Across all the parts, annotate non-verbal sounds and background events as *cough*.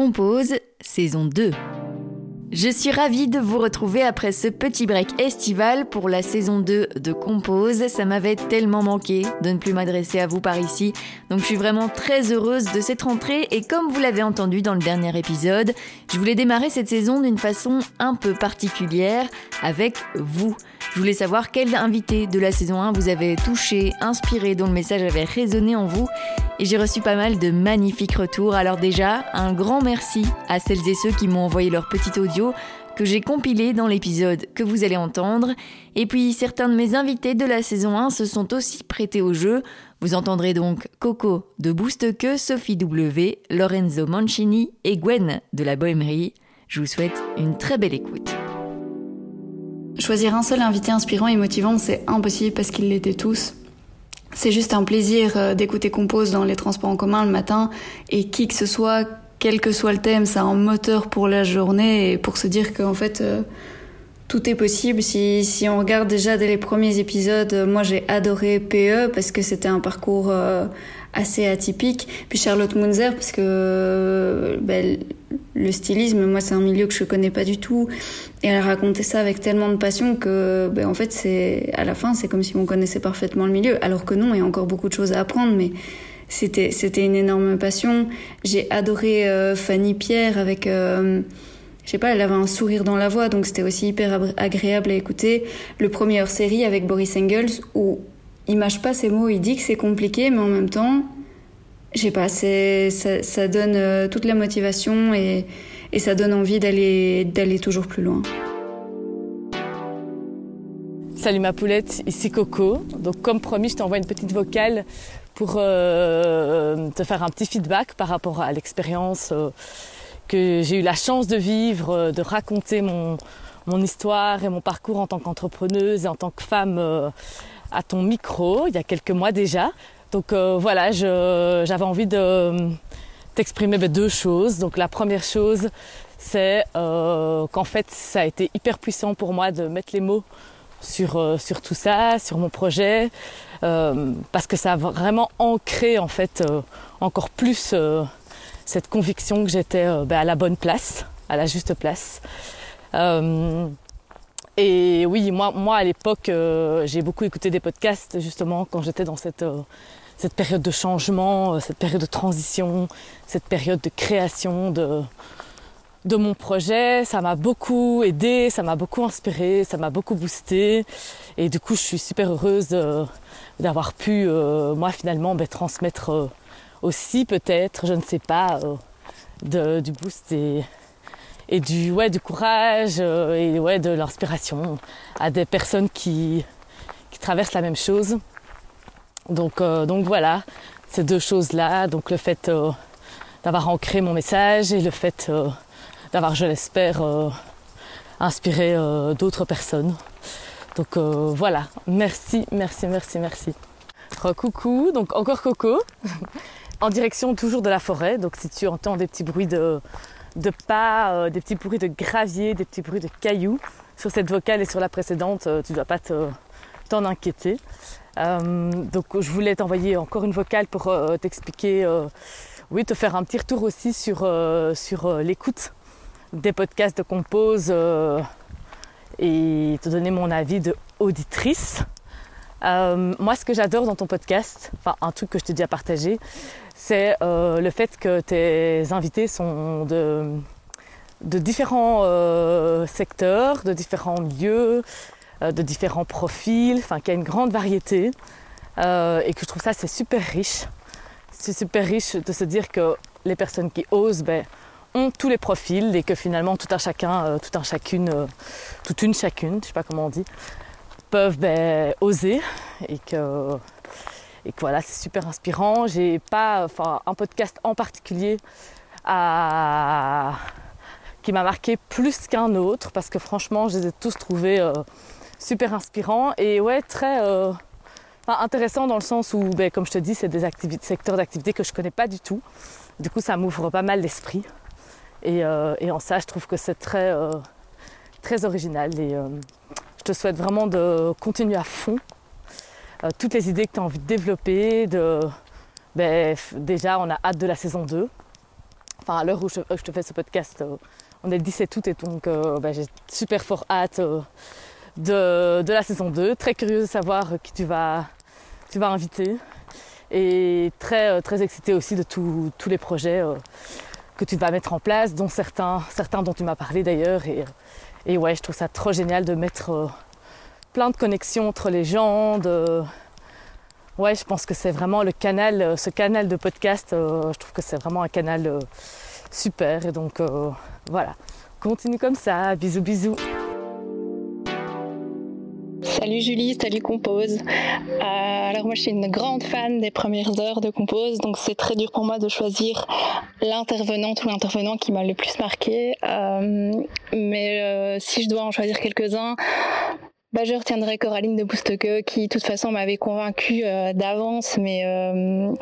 Compose, saison 2. Je suis ravie de vous retrouver après ce petit break estival pour la saison 2 de Compose. Ça m'avait tellement manqué de ne plus m'adresser à vous par ici. Donc je suis vraiment très heureuse de cette rentrée et comme vous l'avez entendu dans le dernier épisode, je voulais démarrer cette saison d'une façon un peu particulière avec vous. Je voulais savoir quel invité de la saison 1 vous avez touché, inspiré, dont le message avait résonné en vous. Et j'ai reçu pas mal de magnifiques retours. Alors déjà, un grand merci à celles et ceux qui m'ont envoyé leur petit audio que j'ai compilé dans l'épisode que vous allez entendre. Et puis certains de mes invités de la saison 1 se sont aussi prêtés au jeu. Vous entendrez donc Coco de Boost Que, Sophie W, Lorenzo Mancini et Gwen de la Bohémerie. Je vous souhaite une très belle écoute. Choisir un seul invité inspirant et motivant, c'est impossible parce qu'ils l'étaient tous. C'est juste un plaisir euh, d'écouter Compose dans les transports en commun le matin et qui que ce soit, quel que soit le thème, a un moteur pour la journée et pour se dire qu'en fait euh, tout est possible. Si, si on regarde déjà dès les premiers épisodes, euh, moi j'ai adoré PE parce que c'était un parcours assez atypique. Puis Charlotte Munzer parce que ben, le stylisme, moi, c'est un milieu que je connais pas du tout. Et elle racontait ça avec tellement de passion que, ben, en fait, c'est à la fin, c'est comme si on connaissait parfaitement le milieu. Alors que non, il y a encore beaucoup de choses à apprendre, mais c'était c'était une énorme passion. J'ai adoré euh, Fanny Pierre avec, euh, je sais pas, elle avait un sourire dans la voix, donc c'était aussi hyper agréable à écouter. Le premier hors série avec Boris Engels où il mâche pas ses mots, il dit que c'est compliqué, mais en même temps, je sais pas, ça, donne euh, toute la motivation et, et ça donne envie d'aller, d'aller toujours plus loin. Salut ma poulette, ici Coco. Donc comme promis, je t'envoie une petite vocale pour euh, te faire un petit feedback par rapport à l'expérience euh, que j'ai eu la chance de vivre, euh, de raconter mon, mon histoire et mon parcours en tant qu'entrepreneuse et en tant que femme à ton micro il y a quelques mois déjà. Donc voilà, j'avais envie de t'exprimer ben, deux choses. Donc la première chose, c'est qu'en fait, ça a été hyper puissant pour moi de mettre les mots sur, euh, sur tout ça, sur mon projet, euh, parce que ça a vraiment ancré en fait encore plus cette conviction que j'étais ben, à la bonne place, à la juste place. Et oui, moi, moi à l'époque, euh, j'ai beaucoup écouté des podcasts justement quand j'étais dans cette, euh, cette période de changement, euh, cette période de transition, cette période de création de, de mon projet. Ça m'a beaucoup aidé, ça m'a beaucoup inspiré, ça m'a beaucoup boosté. Et du coup, je suis super heureuse d'avoir pu, moi finalement, ben, transmettre aussi peut-être, je ne sais pas, du boost et du, ouais, du courage euh, et ouais, de l'inspiration à des personnes qui, qui traversent la même chose. Donc, euh, donc voilà, ces deux choses-là, donc le fait euh, d'avoir ancré mon message et le fait euh, d'avoir, je l'espère, euh, inspiré euh, d'autres personnes. Donc voilà, merci, merci, merci, merci. coucou, donc encore Coco, *laughs* en direction toujours de la forêt. Donc si tu entends des petits bruits de, pas, euh, des petits bruits de gravier, des petits bruits de cailloux. Sur cette vocale et sur la précédente, euh, tu ne dois pas t'en inquiéter. Euh, donc je voulais t'envoyer encore une vocale pour euh, t'expliquer, euh, oui, te faire un petit retour aussi sur l'écoute des podcasts de Compose et te donner mon avis de auditrice. moi, ce que j'adore dans ton podcast, enfin un truc que je t'ai déjà partagé, c'est euh, le fait que tes invités sont de, de différents euh, secteurs, de différents lieux, euh, de différents profils, enfin qu'il y a une grande variété euh, et que je trouve ça c'est super riche. C'est super riche de se dire que les personnes qui osent ben, ont tous les profils et que finalement tout un chacun, euh, tout un chacune, euh, toute une chacune, je sais pas comment on dit, peuvent ben, oser et que et que voilà, c'est super inspirant. J'ai pas un podcast en particulier qui m'a marqué plus qu'un autre parce que franchement, je les ai tous trouvés euh, super inspirants et ouais, très enfin, intéressants dans le sens où, ben, comme je te dis, c'est des secteurs d'activité que je connais pas du tout. Du coup, ça m'ouvre pas mal l'esprit. Et, euh, et, en ça, je trouve que c'est très, euh, très original. Et euh, je te souhaite vraiment de continuer à fond toutes les idées que tu as envie de développer. De, ben, déjà, on a hâte de la saison 2. enfin à l'heure où je, te fais ce podcast, on est le 17 août et donc bah, j'ai super fort hâte de, la saison 2. Très curieuse de savoir qui tu vas, tu vas inviter et très, très excitée aussi de tous les projets que tu vas mettre en place, dont certains, certains dont tu m'as parlé d'ailleurs. Et, ouais, je trouve ça trop génial de mettre euh, plein de connexions entre les gens. De... Ouais, je pense que c'est vraiment le canal, euh, ce canal de podcast, euh, je trouve que c'est vraiment un canal super. Et donc voilà, continue comme ça. Bisous, bisous. Salut Julie, salut Compose. Euh, alors moi je suis une grande fan des premières heures de Compose, donc c'est très dur pour moi de choisir l'intervenante ou l'intervenant qui m'a le plus marqué. Euh, mais euh, si je dois en choisir quelques-uns, bah, je retiendrai Coraline de Bousteke qui, de toute façon, m'avait convaincue euh, d'avance, mais euh,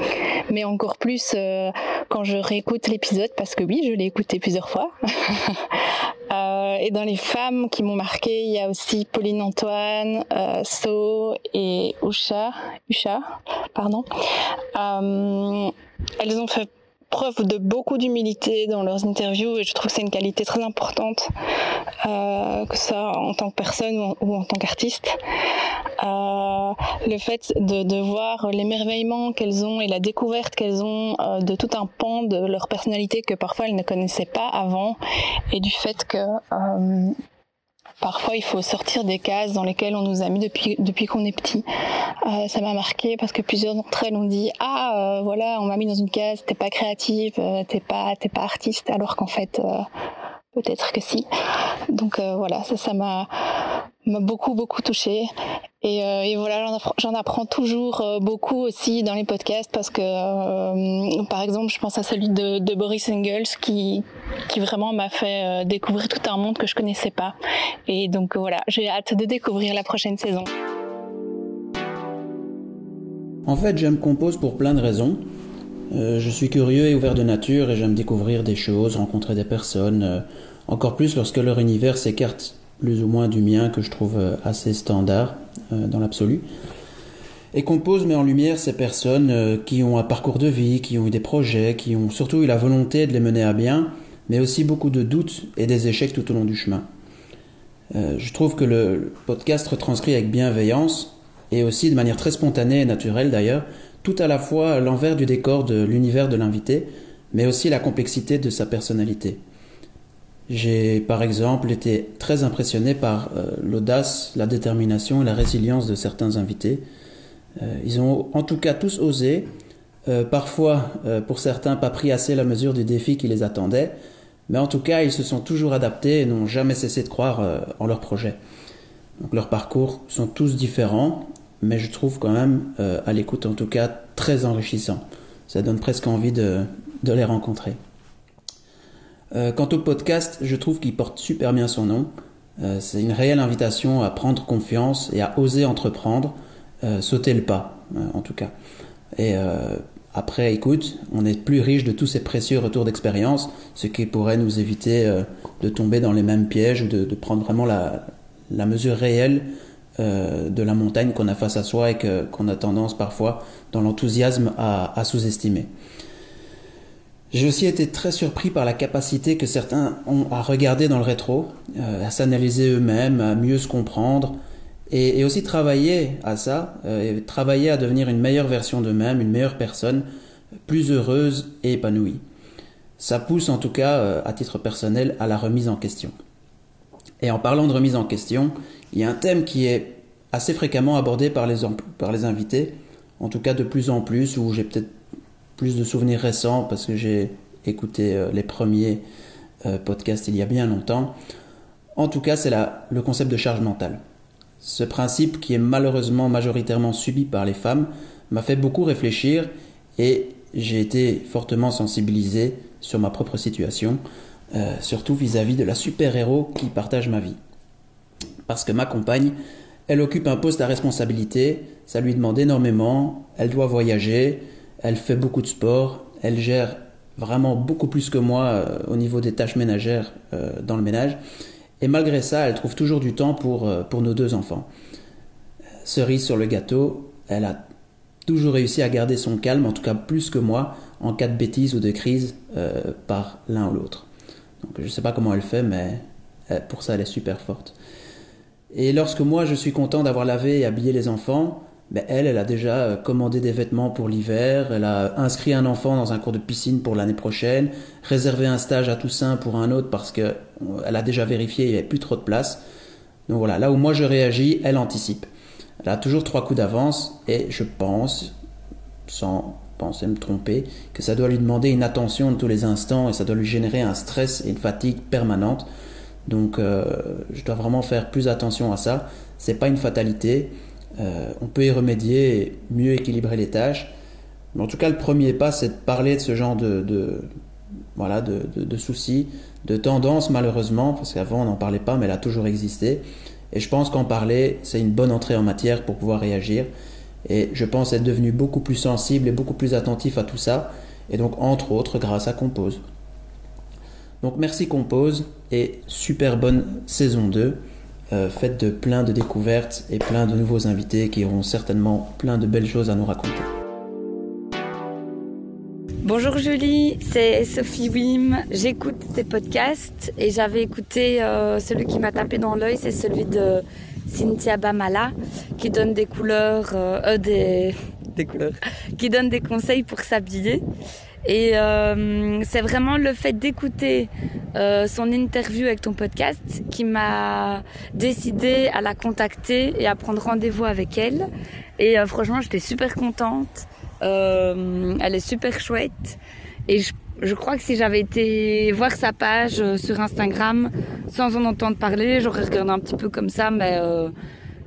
mais encore plus euh, quand je réécoute l'épisode, parce que oui, je l'ai écouté plusieurs fois. *laughs* et dans les femmes qui m'ont marqué, il y a aussi Pauline Antoine, So et Usha, Usha, pardon. elles ont fait preuve de beaucoup d'humilité dans leurs interviews et je trouve que c'est une qualité très importante, euh, que ça en tant que personne ou en, tant qu'artiste. Euh, le fait de, de voir l'émerveillement qu'elles ont et la découverte qu'elles ont euh, de tout un pan de leur personnalité que parfois elles ne connaissaient pas avant et du fait que euh, Parfois, il faut sortir des cases dans lesquelles on nous a mis depuis depuis qu'on est petit. Euh, ça m'a marqué parce que plusieurs d'entre elles ont dit ah euh, voilà on m'a mis dans une case, t'es pas créative, euh, t'es pas t'es pas artiste, alors qu'en fait euh, peut-être que si. Donc voilà ça ça m'a m'a beaucoup beaucoup touché et, euh, voilà j'en apprends, toujours euh, beaucoup aussi dans les podcasts parce que euh, par exemple je pense à celui de, de Boris Engels qui qui vraiment m'a fait découvrir tout un monde que je connaissais pas et donc voilà j'ai hâte de découvrir la prochaine saison. En fait j'aime compose pour plein de raisons. je suis curieux et ouvert de nature et j'aime découvrir des choses, rencontrer des personnes, encore plus lorsque leur univers s'écarte plus ou moins du mien que je trouve euh, assez standard euh, dans l'absolu. Et compose met en lumière ces personnes euh, qui ont un parcours de vie, qui ont eu des projets, qui ont surtout eu la volonté de les mener à bien, mais aussi beaucoup de doutes et des échecs tout au long du chemin. je trouve que le podcast retranscrit avec bienveillance et aussi de manière très spontanée et naturelle d'ailleurs, tout à la fois l'envers du décor de l'univers de l'invité, mais aussi la complexité de sa personnalité. J'ai par exemple été très impressionné par euh, l'audace, la détermination et la résilience de certains invités. Euh, ils ont en tout cas tous osé, euh, parfois pour certains pas pris assez la mesure du défi qui les attendait, mais en tout cas ils se sont toujours adaptés et n'ont jamais cessé de croire en leur projet. Donc leurs parcours sont tous différents, mais je trouve quand même, à l'écoute en tout cas, très enrichissant. Ça donne presque envie de, de les rencontrer. Euh, quant au podcast, je trouve qu'il porte super bien son nom. Euh, c'est une réelle invitation à prendre confiance et à oser entreprendre, euh, sauter le pas, en tout cas. Et après, écoute, on est plus riche de tous ces précieux retours d'expérience, ce qui pourrait nous éviter de tomber dans les mêmes pièges ou de, prendre vraiment la, mesure réelle de la montagne qu'on a face à soi et qu'on a tendance parfois, dans l'enthousiasme, à sous-estimer. J'ai aussi été très surpris par la capacité que certains ont à regarder dans le rétro, euh, à s'analyser eux-mêmes, à mieux se comprendre, et, aussi travailler à ça, euh, et travailler à devenir une meilleure version d'eux-mêmes, une meilleure personne, plus heureuse et épanouie. Ça pousse en tout cas, euh, à titre personnel, à la remise en question. Et en parlant de remise en question, il y a un thème qui est assez fréquemment abordé par les, par les invités, en tout cas de plus en plus, où j'ai peut-être plus de souvenirs récents parce que j'ai écouté euh, les premiers euh, podcasts il y a bien longtemps. En tout cas, c'est le concept de charge mentale. Ce principe qui est malheureusement majoritairement subi par les femmes m'a fait beaucoup réfléchir et j'ai été fortement sensibilisé sur ma propre situation, euh, surtout vis-à-vis -vis de la super-héros qui partage ma vie. Parce que ma compagne, elle occupe un poste à responsabilité, ça lui demande énormément, elle doit voyager, elle fait beaucoup de sport, elle gère vraiment beaucoup plus que moi euh, au niveau des tâches ménagères euh, dans le ménage. Et malgré ça, elle trouve toujours du temps pour, euh, pour nos deux enfants. Cerise sur le gâteau, elle a toujours réussi à garder son calme, en tout cas plus que moi, en cas de bêtise ou de crise par l'un ou l'autre. Donc je ne sais pas comment elle fait, mais pour ça elle est super forte. Et lorsque moi je suis content d'avoir lavé et habillé les enfants, ben elle, elle a déjà euh, commandé des vêtements pour l'hiver, elle a inscrit un enfant dans un cours de piscine pour l'année prochaine, réservé un stage à Toussaint pour un autre parce que euh, a déjà vérifié, il n'y avait plus trop de place. Donc voilà, là où moi je réagis, elle anticipe. Elle a toujours trois coups d'avance et je pense, sans penser me tromper, que ça doit lui demander une attention de tous les instants et ça doit lui générer un stress et une fatigue permanente. Donc euh, je dois vraiment faire plus attention à ça. C'est pas une fatalité. Euh, on peut y remédier et mieux équilibrer les tâches. Mais en tout cas, le premier pas, c'est de parler de ce genre de, voilà, de, soucis, de tendances malheureusement, parce qu'avant on n'en parlait pas, mais elle a toujours existé. Et je pense qu'en parler, c'est une bonne entrée en matière pour pouvoir réagir. Et je pense être devenu beaucoup plus sensible et beaucoup plus attentif à tout ça. Et donc, entre autres, grâce à Compose. Donc, merci Compose et super bonne saison 2 euh, faite de plein de découvertes et plein de nouveaux invités qui auront certainement plein de belles choses à nous raconter. Bonjour Julie, c'est Sophie Wim. J'écoute tes podcasts et j'avais écouté euh, celui qui m'a tapé dans l'œil, c'est celui de Cynthia Bamala qui donne des couleurs, euh, euh des, des couleurs, qui donne des conseils pour s'habiller. Et euh, c'est vraiment le fait d'écouter euh, son interview avec ton podcast qui m'a décidé à la contacter et à prendre rendez-vous avec elle. Et euh, franchement, j'étais super contente. elle est super chouette. Et je, je crois que si j'avais été voir sa page sur Instagram sans en entendre parler, j'aurais regardé un petit peu comme ça, mais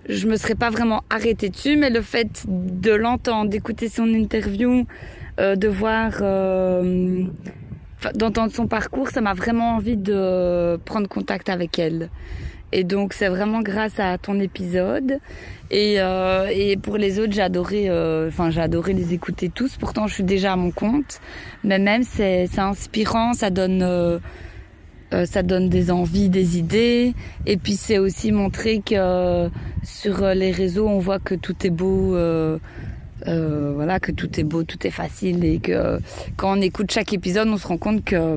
je me serais pas vraiment arrêtée dessus. Mais le fait de l'entendre, d'écouter son interview, euh, de voir, euh, d'entendre son parcours, ça m'a vraiment envie de prendre contact avec elle. Et donc c'est vraiment grâce à ton épisode. Et, euh, et pour les autres, j'ai adoré, enfin j'ai adoré les écouter tous. Pourtant, je suis déjà à mon compte, mais même c'est inspirant, ça donne ça donne des envies, des idées. Et puis c'est aussi montrer que sur les réseaux, on voit que tout est beau. Euh, voilà, que tout est beau, tout est facile et que quand on écoute chaque épisode, on se rend compte que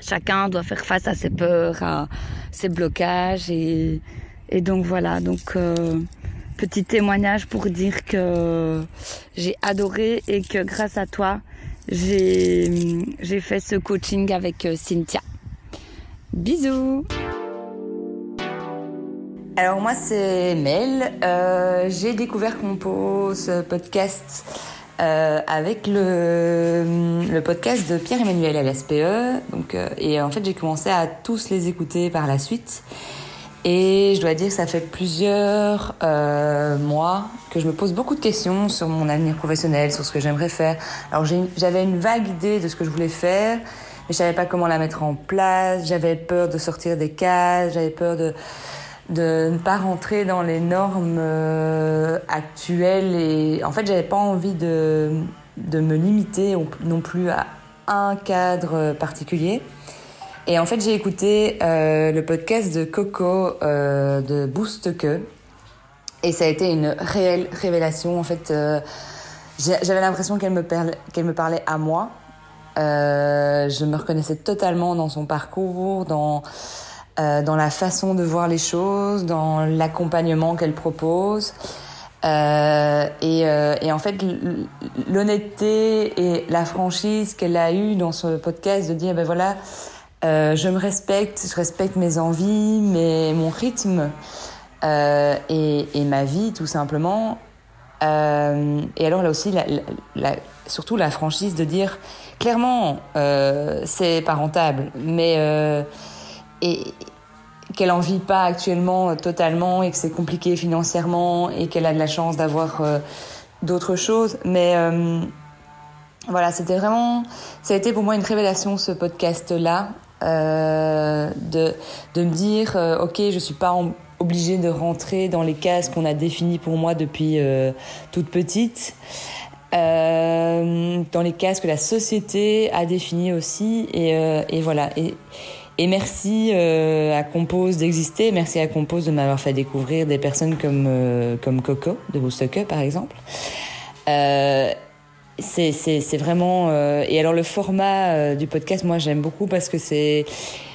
chacun doit faire face à ses peurs, à ses blocages et, donc voilà. Donc euh, petit témoignage pour dire que j'ai adoré et que grâce à toi, j'ai fait ce coaching avec euh, Cynthia. Bisous. Alors moi c'est Mel. Euh, j'ai découvert Compose podcast euh, avec le, podcast de Pierre-Emmanuel à l'SPE. Euh, et en fait j'ai commencé à tous les écouter par la suite. Et je dois dire que ça fait plusieurs mois que je me pose beaucoup de questions sur mon avenir professionnel, sur ce que j'aimerais faire. Alors j'avais une vague idée de ce que je voulais faire, mais je savais pas comment la mettre en place. J'avais peur de sortir des cases, j'avais peur de de ne pas rentrer dans les normes euh, actuelles et en fait j'avais pas envie de, de me limiter non plus à un cadre particulier. Et en fait j'ai écouté euh, le podcast de Coco euh, de Boost Que. Et ça a été une réelle révélation. En fait j'avais l'impression qu'elle me, me parlait à moi. Je me reconnaissais totalement dans son parcours dans euh, dans la façon de voir les choses, dans l'accompagnement qu'elle propose. Euh, et, euh, et, en fait, l'honnêteté et la franchise qu'elle a eue dans ce podcast de dire, ben voilà, je me respecte, je respecte mes envies, mes, mon rythme et, ma vie, tout simplement. et alors là aussi, surtout la franchise de dire, clairement, c'est pas rentable, mais et qu'elle en vit pas actuellement euh, totalement et que c'est compliqué financièrement et qu'elle a de la chance d'avoir euh, d'autres choses. Mais euh, voilà, c'était vraiment, ça a été pour moi une révélation ce podcast-là, de, de me dire, ok, je suis pas obligée de rentrer dans les cases qu'on a définies pour moi depuis toute petite. dans les cases que la société a définies aussi et, et voilà et merci euh, à Compose d'exister, merci à Compose de m'avoir fait découvrir des personnes comme, euh, comme Coco de Woodstock par exemple. Euh, c'est vraiment euh, et alors le format du podcast moi j'aime beaucoup parce que c'est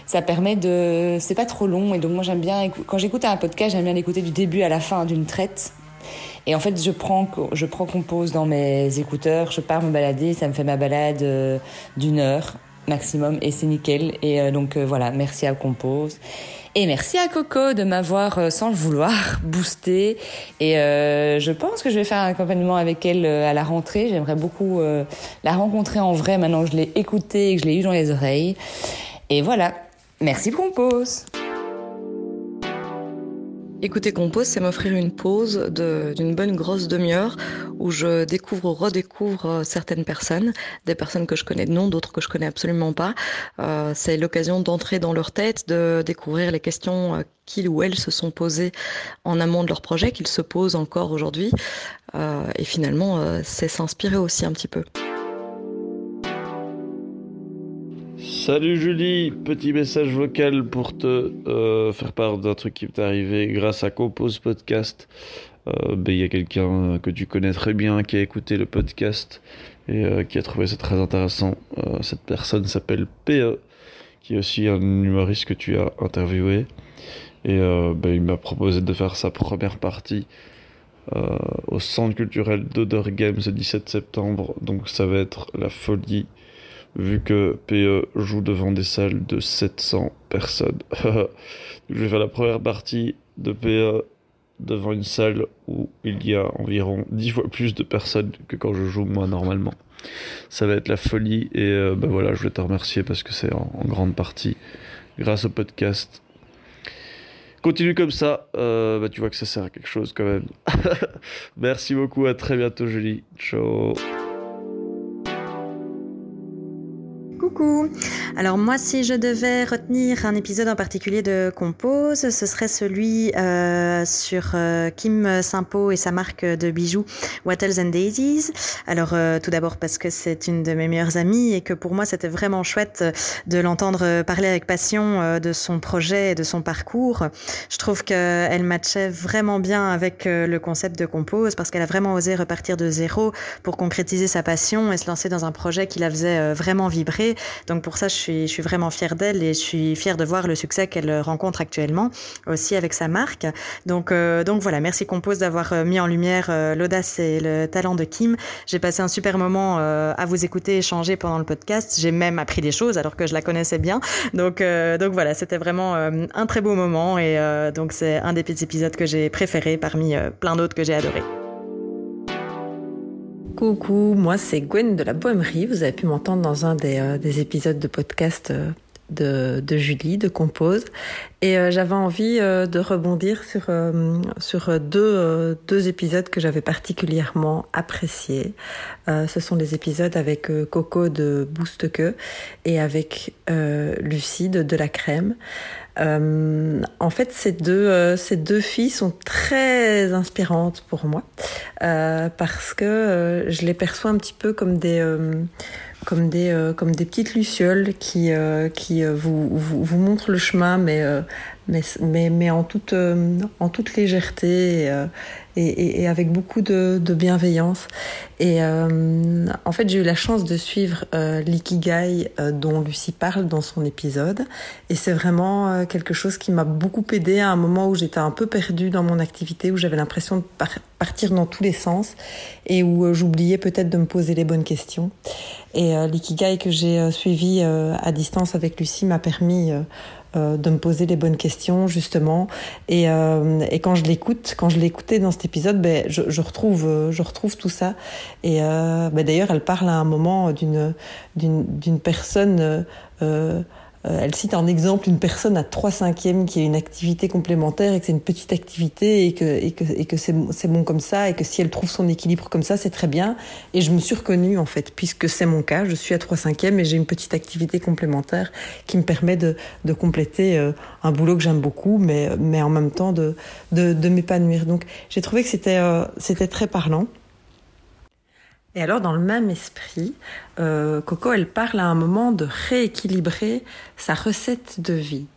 ça permet de c'est pas trop long. Et donc moi j'aime bien quand j'écoute un podcast j'aime bien l'écouter du début à la fin d'une traite. Et en fait je prends je prends compose dans mes écouteurs je pars me balader ça me fait ma balade d'une heure maximum et c'est nickel et donc voilà merci à compose et merci à Coco de m'avoir, euh, sans le vouloir, *laughs* boosté. Et euh, je pense que je vais faire un accompagnement avec elle euh, à la rentrée. J'aimerais beaucoup la rencontrer en vrai maintenant que je l'ai écoutée et que je l'ai eu dans les oreilles. Et voilà. Merci Compose. Écouter Compose, c'est m'offrir une pause d'une bonne grosse demi-heure où je découvre, redécouvre euh, certaines personnes, des personnes que je connais de nom, d'autres que je connais absolument pas. Euh, c'est l'occasion d'entrer dans leur tête, de découvrir les questions euh, qu'ils ou elles se sont posées en amont de leur projet, qu'ils se posent encore aujourd'hui. Euh, et finalement, euh, c'est s'inspirer aussi un petit peu. Salut Julie, petit message vocal pour te euh, faire part d'un truc qui m'est arrivé grâce à Compose Podcast. Euh, ben, il y a quelqu'un que tu connais très bien qui a écouté le podcast et euh, qui a trouvé ça très intéressant. cette personne s'appelle PE, qui est aussi un humoriste que tu as interviewé. Et ben, il m'a proposé de faire sa première partie au Centre culturel d'Odor Games le 17 septembre. Donc ça va être la folie vu que PE joue devant des salles de 700 personnes. *laughs* je vais faire la première partie de PE devant une salle où il y a environ 10 fois plus de personnes que quand je joue moi normalement. Ça va être la folie et euh, ben voilà, je voulais te remercier parce que c'est en, grande partie grâce au podcast. Continue comme ça, euh, bah, tu vois que ça sert à quelque chose quand même. *laughs* Merci beaucoup, à très bientôt Julie. Ciao. Alors moi, si je devais retenir un épisode en particulier de Compose, ce serait celui euh, sur euh, Kim Simpo et sa marque de bijoux Wattles and Daisies. Alors euh, tout d'abord parce que c'est une de mes meilleures amies et que pour moi, c'était vraiment chouette de l'entendre parler avec passion de son projet et de son parcours. Je trouve qu'elle matchait vraiment bien avec le concept de Compose parce qu'elle a vraiment osé repartir de zéro pour concrétiser sa passion et se lancer dans un projet qui la faisait vraiment vibrer donc pour ça, je suis, je suis vraiment fière d'elle et je suis fière de voir le succès qu'elle rencontre actuellement aussi avec sa marque. Donc, euh, donc voilà, merci Compose d'avoir euh, mis en lumière euh, l'audace et le talent de Kim. J'ai passé un super moment à vous écouter, échanger pendant le podcast. J'ai même appris des choses alors que je la connaissais bien. Donc, donc voilà, c'était vraiment un très beau moment et donc c'est un des petits épisodes que j'ai préféré parmi plein d'autres que j'ai adorés. Coucou, moi c'est Gwen de la Bohèmerie. Vous avez pu m'entendre dans un des, euh, épisodes de podcast euh, de, Julie, de Compose. Et euh, j'avais envie de rebondir sur, deux, deux épisodes que j'avais particulièrement appréciés. ce sont les épisodes avec Coco de Boost Que et avec Lucie de, de la Crème. Euh, en fait, ces deux, euh, ces deux filles sont très inspirantes pour moi euh, parce que je les perçois un petit peu comme des, comme des, comme des petites lucioles qui, qui vous, vous, vous, montrent le chemin, mais, mais, mais, mais en toute, en toute légèreté et, et, avec beaucoup de, de bienveillance. Et euh, en fait, j'ai eu la chance de suivre euh, l'ikigai euh, dont Lucie parle dans son épisode. Et c'est vraiment euh, quelque chose qui m'a beaucoup aidé à un moment où j'étais un peu perdue dans mon activité, où j'avais l'impression de partir dans tous les sens et où j'oubliais peut-être de me poser les bonnes questions. Et l'ikigai que j'ai suivi à distance avec Lucie m'a permis euh, de me poser les bonnes questions justement. Et, euh, et quand je l'écoute, quand je l'écoutais dans cet épisode, ben, je, je, retrouve, euh, je retrouve tout ça. Et ben, d'ailleurs, elle parle à un moment d'une d'une personne euh, elle cite en exemple une personne à 3 cinquièmes qui a une activité complémentaire et que c'est une petite activité et que, et que, et que c'est, c'est bon comme ça et que si elle trouve son équilibre comme ça, c'est très bien. Et je me suis reconnue en fait, puisque c'est mon cas, je suis à 3 cinquièmes et j'ai une petite activité complémentaire qui me permet de, de compléter euh, un boulot que j'aime beaucoup, mais, mais en même temps de, de, de m'épanouir. Donc j'ai trouvé que c'était, euh, c'était très parlant. Et alors, dans le même esprit, euh, Coco, elle parle à un moment de rééquilibrer sa recette de vie.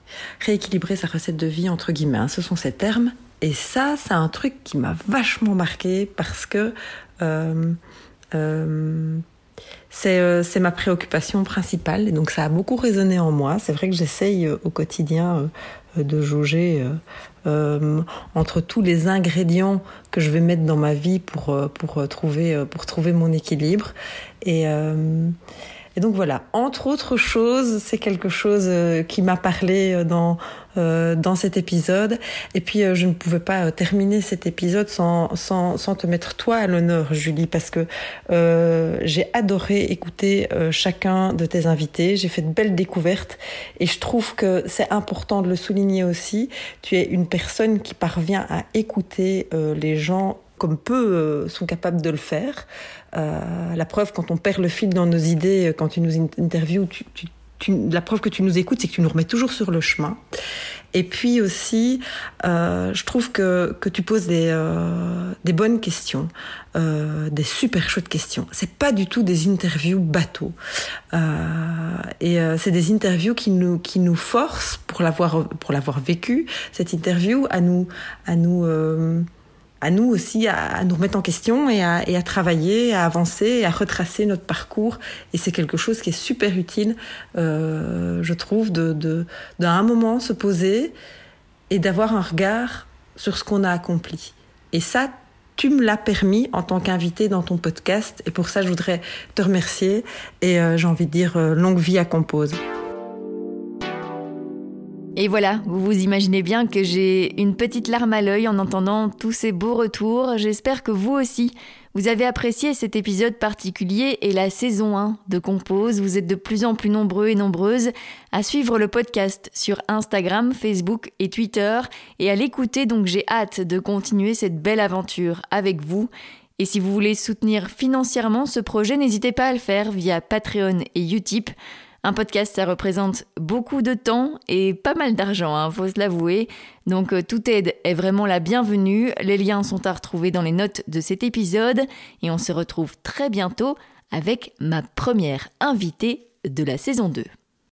Rééquilibrer sa recette de vie, entre guillemets, hein, ce sont ces termes. Et ça, c'est un truc qui m'a vachement marqué parce que c'est ma préoccupation principale et donc ça a beaucoup résonné en moi. C'est vrai que j'essaye au quotidien de jauger entre tous les ingrédients que je vais mettre dans ma vie pour, pour, trouver, pour trouver mon équilibre. Et, et donc voilà, entre autres choses, c'est quelque chose euh, qui m'a parlé euh, dans euh, dans cet épisode. Et puis je ne pouvais pas terminer cet épisode sans sans, sans te mettre toi à l'honneur, Julie, parce que j'ai adoré écouter chacun de tes invités. J'ai fait de belles découvertes et je trouve que c'est important de le souligner aussi. Tu es une personne qui parvient à écouter les gens comme peu sont capables de le faire. Euh, la preuve, quand on perd le fil dans nos idées, euh, quand tu nous interviews, la preuve que tu nous écoutes, c'est que tu nous remets toujours sur le chemin. Et puis aussi, euh, je trouve que, tu poses des, bonnes questions, des super chouettes questions. C'est pas du tout des interviews bateaux. et c'est des interviews qui nous, forcent, pour l'avoir, vécu, cette interview, à nous à nous aussi à, nous remettre en question et à, travailler, à avancer, et à retracer notre parcours. Et c'est quelque chose qui est super utile, euh, je trouve, de, de, moment se poser et d'avoir un regard sur ce qu'on a accompli. Et ça, tu me l'as permis en tant qu'invité dans ton podcast. Et pour ça, je voudrais te remercier. Et euh, j'ai envie de dire euh, longue vie à Compose. Et voilà, vous vous imaginez bien que j'ai une petite larme à l'œil en entendant tous ces beaux retours. J'espère que vous aussi, vous avez apprécié cet épisode particulier et la saison 1 de Compose. Vous êtes de plus en plus nombreux et nombreuses à suivre le podcast sur Instagram, Facebook et Twitter et à l'écouter, donc j'ai hâte de continuer cette belle aventure avec vous. Et si vous voulez soutenir financièrement ce projet, n'hésitez pas à le faire via Patreon et Utip. Un podcast, ça représente beaucoup de temps et pas mal d'argent, hein, faut se l'avouer. Donc euh, toute aide est vraiment la bienvenue. Les liens sont à retrouver dans les notes de cet épisode et on se retrouve très bientôt avec ma première invitée de la saison 2.